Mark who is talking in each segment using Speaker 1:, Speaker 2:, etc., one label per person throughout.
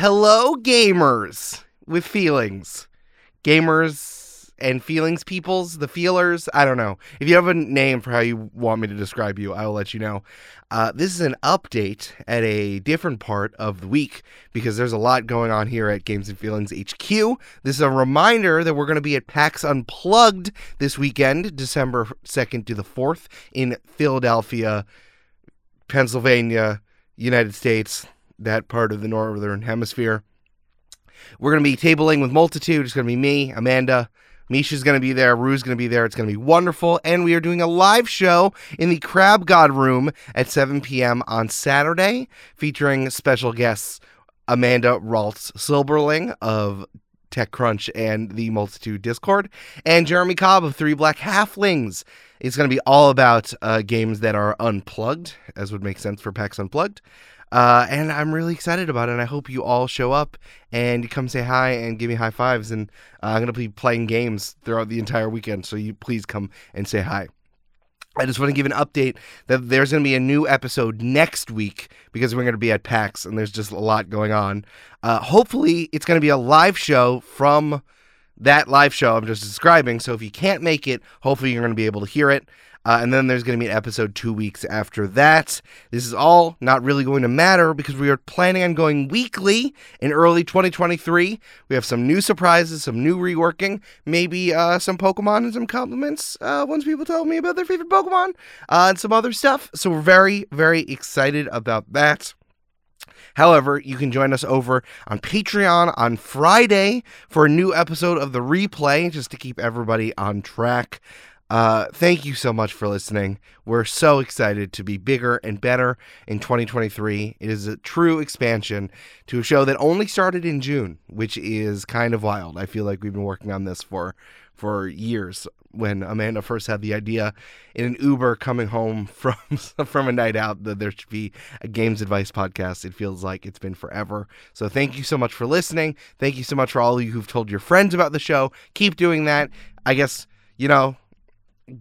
Speaker 1: Hello, gamers with feelings. Gamers and feelings peoples, the feelers. I don't know. If you have a name for how you want me to describe you, I will let you know. Uh, this is an update at a different part of the week because there's a lot going on here at Games and Feelings HQ. This is a reminder that we're going to be at PAX Unplugged this weekend, December 2nd to the 4th in Philadelphia, Pennsylvania, United States, that part of the Northern Hemisphere. We're going to be tabling with Multitude. It's going to be me, Amanda, Misha's going to be there. Rue's going to be there. It's going to be wonderful. And we are doing a live show in the Crab God Room at 7 p.m. on Saturday, featuring special guests Amanda Raltz Silberling of TechCrunch and the Multitude Discord, and Jeremy Cobb of Three Black Halflings. It's going to be all about uh, games that are unplugged, as would make sense for PAX Unplugged. Uh, and I'm really excited about it. And I hope you all show up and come say hi and give me high fives. And uh, I'm going to be playing games throughout the entire weekend. So you please come and say hi. I just want to give an update that there's going to be a new episode next week because we're going to be at PAX and there's just a lot going on. Uh, hopefully, it's going to be a live show from that live show I'm just describing. So if you can't make it, hopefully you're going to be able to hear it. Uh, and then there's going to be an episode two weeks after that. This is all not really going to matter because we are planning on going weekly in early 2023. We have some new surprises, some new reworking, maybe uh, some Pokemon and some compliments uh, once people tell me about their favorite Pokemon uh, and some other stuff. So we're very, very excited about that. However, you can join us over on Patreon on Friday for a new episode of the replay just to keep everybody on track. Uh, thank you so much for listening. We're so excited to be bigger and better in 2023. It is a true expansion to a show that only started in June, which is kind of wild. I feel like we've been working on this for for years. When Amanda first had the idea in an Uber coming home from from a night out that there should be a games advice podcast, it feels like it's been forever. So thank you so much for listening. Thank you so much for all of you who've told your friends about the show. Keep doing that. I guess you know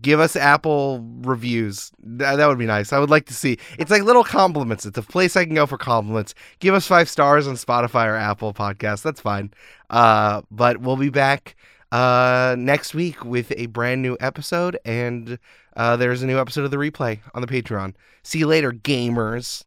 Speaker 1: give us Apple reviews. That, that would be nice. I would like to see. It's like little compliments. It's a place I can go for compliments. Give us five stars on Spotify or Apple Podcasts. That's fine. Uh, but we'll be back uh, next week with a brand new episode, and uh, there's a new episode of the replay on the Patreon. See you later, gamers.